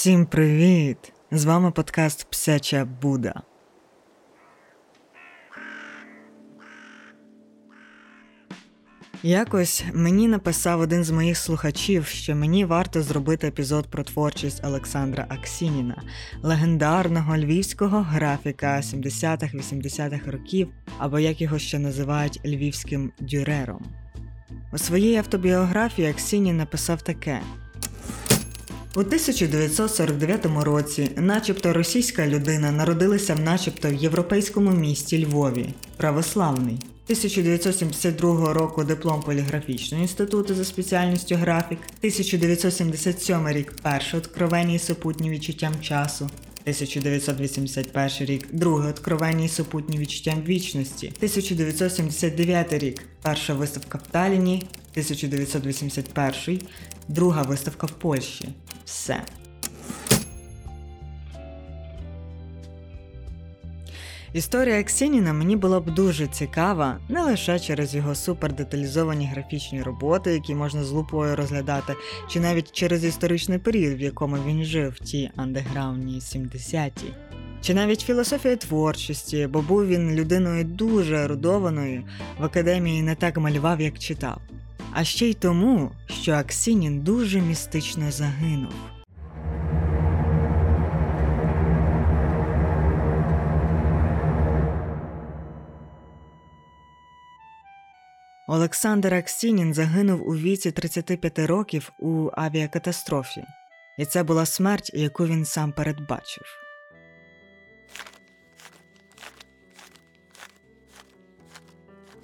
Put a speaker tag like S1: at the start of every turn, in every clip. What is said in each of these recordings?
S1: Всім привіт! З вами подкаст Псяча Буда. Якось мені написав один з моїх слухачів, що мені варто зробити епізод про творчість Олександра Аксініна, легендарного львівського графіка 70-х-80-х років, або як його ще називають львівським дюрером. У своїй автобіографії Аксінін написав таке. У 1949 році, начебто російська людина народилася в начебто в європейському місті Львові, православний. 1972 року диплом поліграфічного інституту за спеціальністю графік, 1977 рік перше откровення і супутні відчуттям часу, 1981 рік друге откровення і супутні відчуттям вічності, 1979 рік перша виставка в Таліні, 1981 друга виставка в Польщі. Все. Історія Ксеніна мені була б дуже цікава, не лише через його супердеталізовані графічні роботи, які можна з лупою розглядати, чи навіть через історичний період, в якому він жив, ті андеграундні 70-ті. Чи навіть філософія творчості, бо був він людиною дуже ерудованою, в академії не так малював, як читав. А ще й тому, що Аксінін дуже містично загинув. Олександр Аксінін загинув у віці 35 років у авіакатастрофі, і це була смерть, яку він сам передбачив.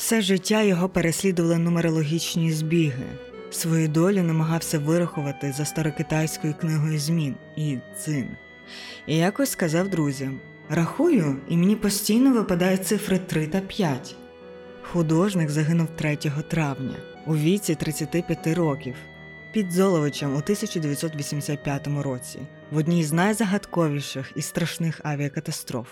S1: Все життя його переслідували нумерологічні збіги. Свою долю намагався вирахувати за старокитайською книгою змін і дзин. І якось сказав друзям: Рахую, і мені постійно випадають цифри 3 та 5. Художник загинув 3 травня у віці 35 років під Золовичем у 1985 році в одній з найзагадковіших і страшних авіакатастроф.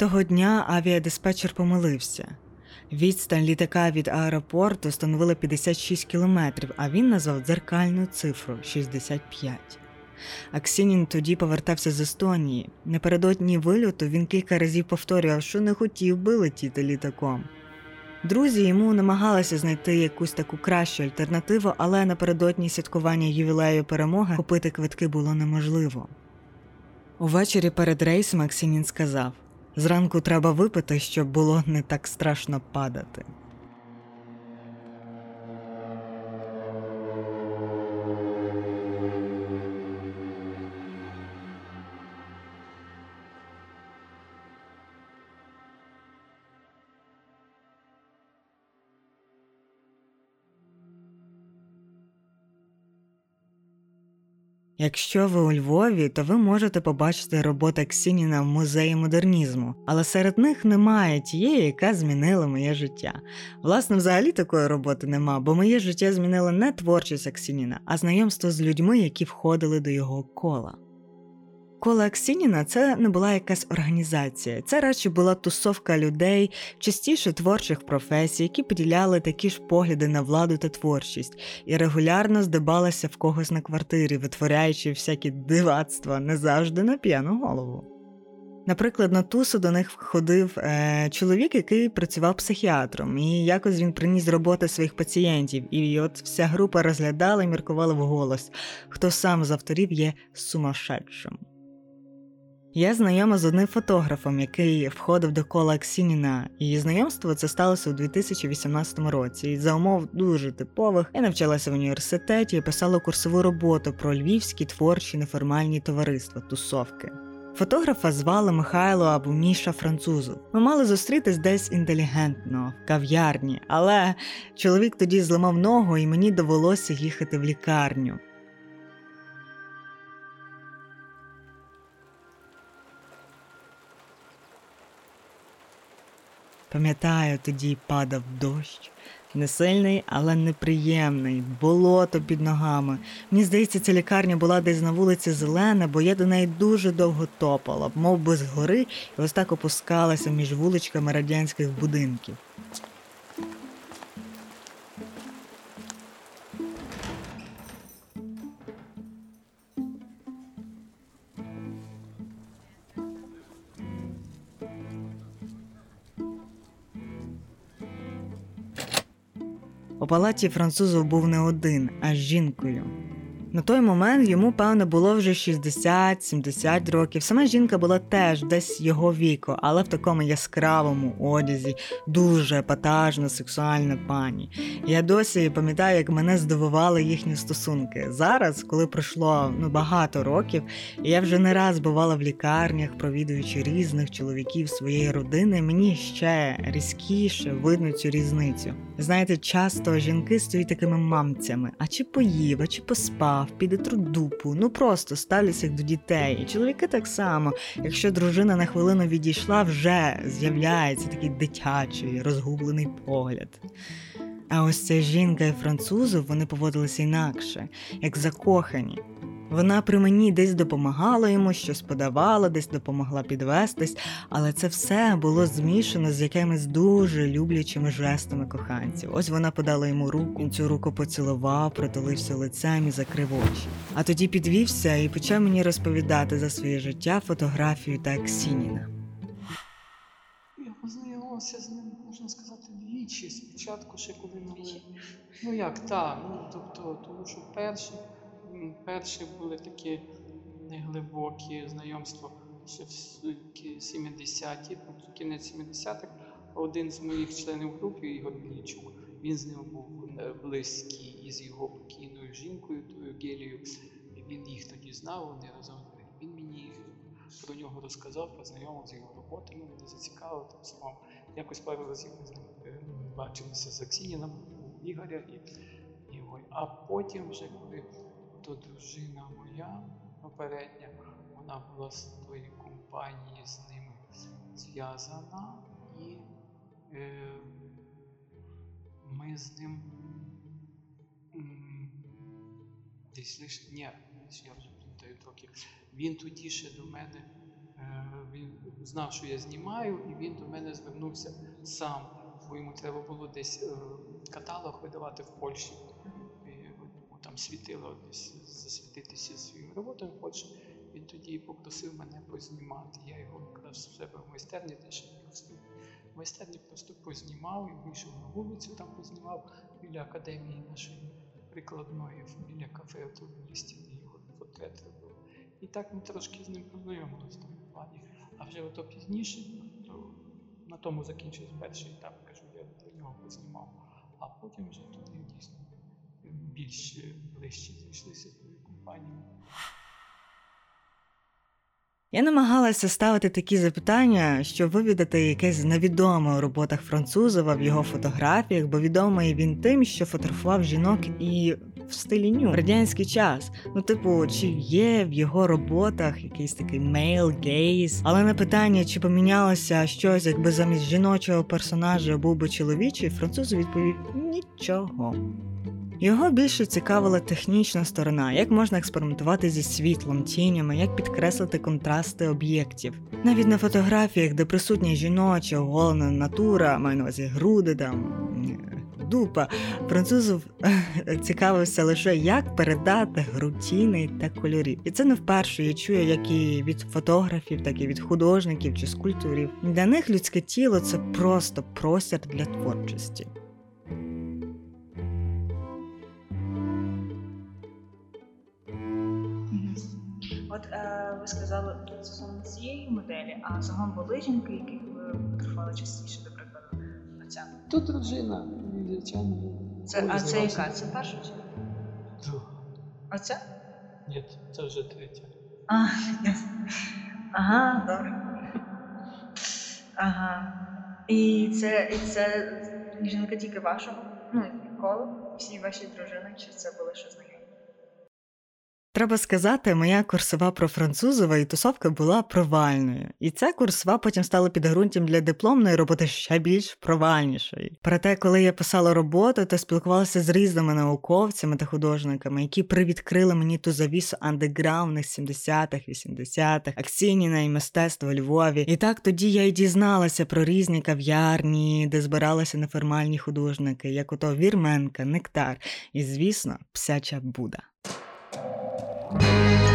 S1: Того дня авіадиспетчер помилився. Відстань літака від аеропорту становила 56 кілометрів, а він назвав дзеркальну цифру 65. Аксінін тоді повертався з Естонії. Напередодні вильоту він кілька разів повторював, що не хотів би летіти літаком. Друзі йому намагалися знайти якусь таку кращу альтернативу, але напередодні святкування ювілею перемоги купити квитки було неможливо. Увечері перед рейсом Аксінін сказав Зранку треба випити, щоб було не так страшно падати. Якщо ви у Львові, то ви можете побачити роботи Ксініна в музеї модернізму, але серед них немає тієї, яка змінила моє життя. Власне, взагалі такої роботи нема, бо моє життя змінила не творчість Аксініна, а знайомство з людьми, які входили до його кола. Коло Аксініна це не була якась організація, це радше була тусовка людей, частіше творчих професій, які поділяли такі ж погляди на владу та творчість, і регулярно здибалася в когось на квартирі, витворяючи всякі дивацтва не завжди на п'яну голову. Наприклад, на тусу до них ходив е, чоловік, який працював психіатром, і якось він приніс роботи своїх пацієнтів, і от вся група розглядала і міркувала вголос, хто сам з авторів є сумасшедшим. Я знайома з одним фотографом, який входив до кола Аксініна, і знайомство це сталося у 2018 році. І за умов дуже типових я навчалася в університеті і писала курсову роботу про львівські творчі неформальні товариства, тусовки. Фотографа звали Михайло або Міша французу. Ми мали зустрітись десь інтелігентно, в кав'ярні, але чоловік тоді зламав ногу, і мені довелося їхати в лікарню. Пам'ятаю, тоді падав дощ. Не сильний, але неприємний, болото під ногами. Мені здається, ця лікарня була десь на вулиці Зелена, бо я до неї дуже довго топала, мов би з гори, і ось так опускалася між вуличками радянських будинків. У палаті французов був не один, а з жінкою. На той момент йому, певно, було вже 60-70 років. Сама жінка була теж десь його віку, але в такому яскравому одязі, дуже епатажна, сексуальна пані. Я досі пам'ятаю, як мене здивували їхні стосунки. Зараз, коли пройшло ну, багато років, я вже не раз бувала в лікарнях, провідуючи різних чоловіків своєї родини, мені ще різкіше видно цю різницю. Знаєте, часто жінки стають такими мамцями, а чи поїв, а чи поспав, піде трудупу, ну просто ставляться як до дітей. І чоловіки так само, якщо дружина на хвилину відійшла, вже з'являється такий дитячий, розгублений погляд. А ось ця жінка і французов вони поводилися інакше, як закохані. Вона при мені десь допомагала йому, щось подавала, десь допомогла підвестись, але це все було змішано з якимись дуже люблячими жестами коханців. Ось вона подала йому руку, цю руку поцілував, притулився лицем і закрив очі. А тоді підвівся і почав мені розповідати за своє життя, фотографію та Ксініна.
S2: Я познайомилася з ним, можна сказати, двічі спочатку, ще коли ми. Ну як так, ну тобто, тому що перші. Перші були такі неглибокі знайомства ще в 70-ті, кінець 70-х. Один з моїх членів групи, Ігор Білічук, він з ним був е, близький із його покійною жінкою, тою Гелією. Він їх тоді знав, вони разом. Він мені про нього розказав, познайомив з його роботами, мене зацікавив там самому. Якось пару разів ми з ним е, бачилися з Аксініном, Ігоря і його. А потім, вже коли то дружина моя попередня, вона була з тої компанії з ними зв'язана, і е, ми з ним десь лише ні, я вже пам'ятаю трохи. Він тоді ще до мене, е, він знав, що я знімаю, і він до мене звернувся сам, бо йому треба було десь е, каталог видавати в Польщі там світило десь засвітитися своїми роботами хоче. Він тоді попросив мене познімати. Я його якраз в себе в майстерні, не В майстерні просто познімав і вийшов на вулицю, там познімав біля академії нашої прикладної, біля кафе в стіни його портрет робив. І так ми трошки з ним познайомилися в тому плані. А вже ото пізніше, то на тому закінчився перший етап, кажу, я для нього познімав, а потім вже туди дійсно більш ближче зійшлися з тою компанією.
S1: Я намагалася ставити такі запитання, щоб вивідати якесь невідоме у роботах Французова в його фотографіях, бо відомий він тим, що фотографував жінок і в стилі ню радянський час. Ну, типу, чи є в його роботах якийсь такий мейл гейз? Але на питання, чи помінялося щось, якби замість жіночого персонажа був би чоловічий, француз відповів нічого. Його більше цікавила технічна сторона, як можна експериментувати зі світлом, тінями, як підкреслити контрасти об'єктів. Навіть на фотографіях, де присутня жіноча, оголена натура, маю на увазі груди там. Дупа французов цікавився лише, як передати грутіни та кольорів. І це не вперше я чую, як і від фотографів, так і від художників чи скульпторів. Для них людське тіло це просто простір для творчості.
S3: От е, ви сказали стосовно цієї моделі, а загалом були жінки, яких ви фотографували частіше, до прикладу, оця.
S2: Тут дружина, звичайно.
S3: Це, а це яка? Це перша чи?
S2: Друга.
S3: Оця?
S2: Ні, це вже третя.
S3: А. Ага, добре. Ага. І це, і це жінка тільки вашого? Ну, коло? Всі ваші дружини, чи це були ще знайомі?
S1: Треба сказати, моя курсова про французова і тусовка була провальною, і ця курсова потім стала підґрунтям для дипломної роботи ще більш провальнішої. Проте, коли я писала роботу, то спілкувалася з різними науковцями та художниками, які привідкрили мені ту завісу андеграундних 70-х, 80-х, акційніна і мистецтво Львові. І так тоді я й дізналася про різні кав'ярні, де збиралися неформальні художники, як ото Вірменка, Нектар і, звісно, псяча Буда. Thank you.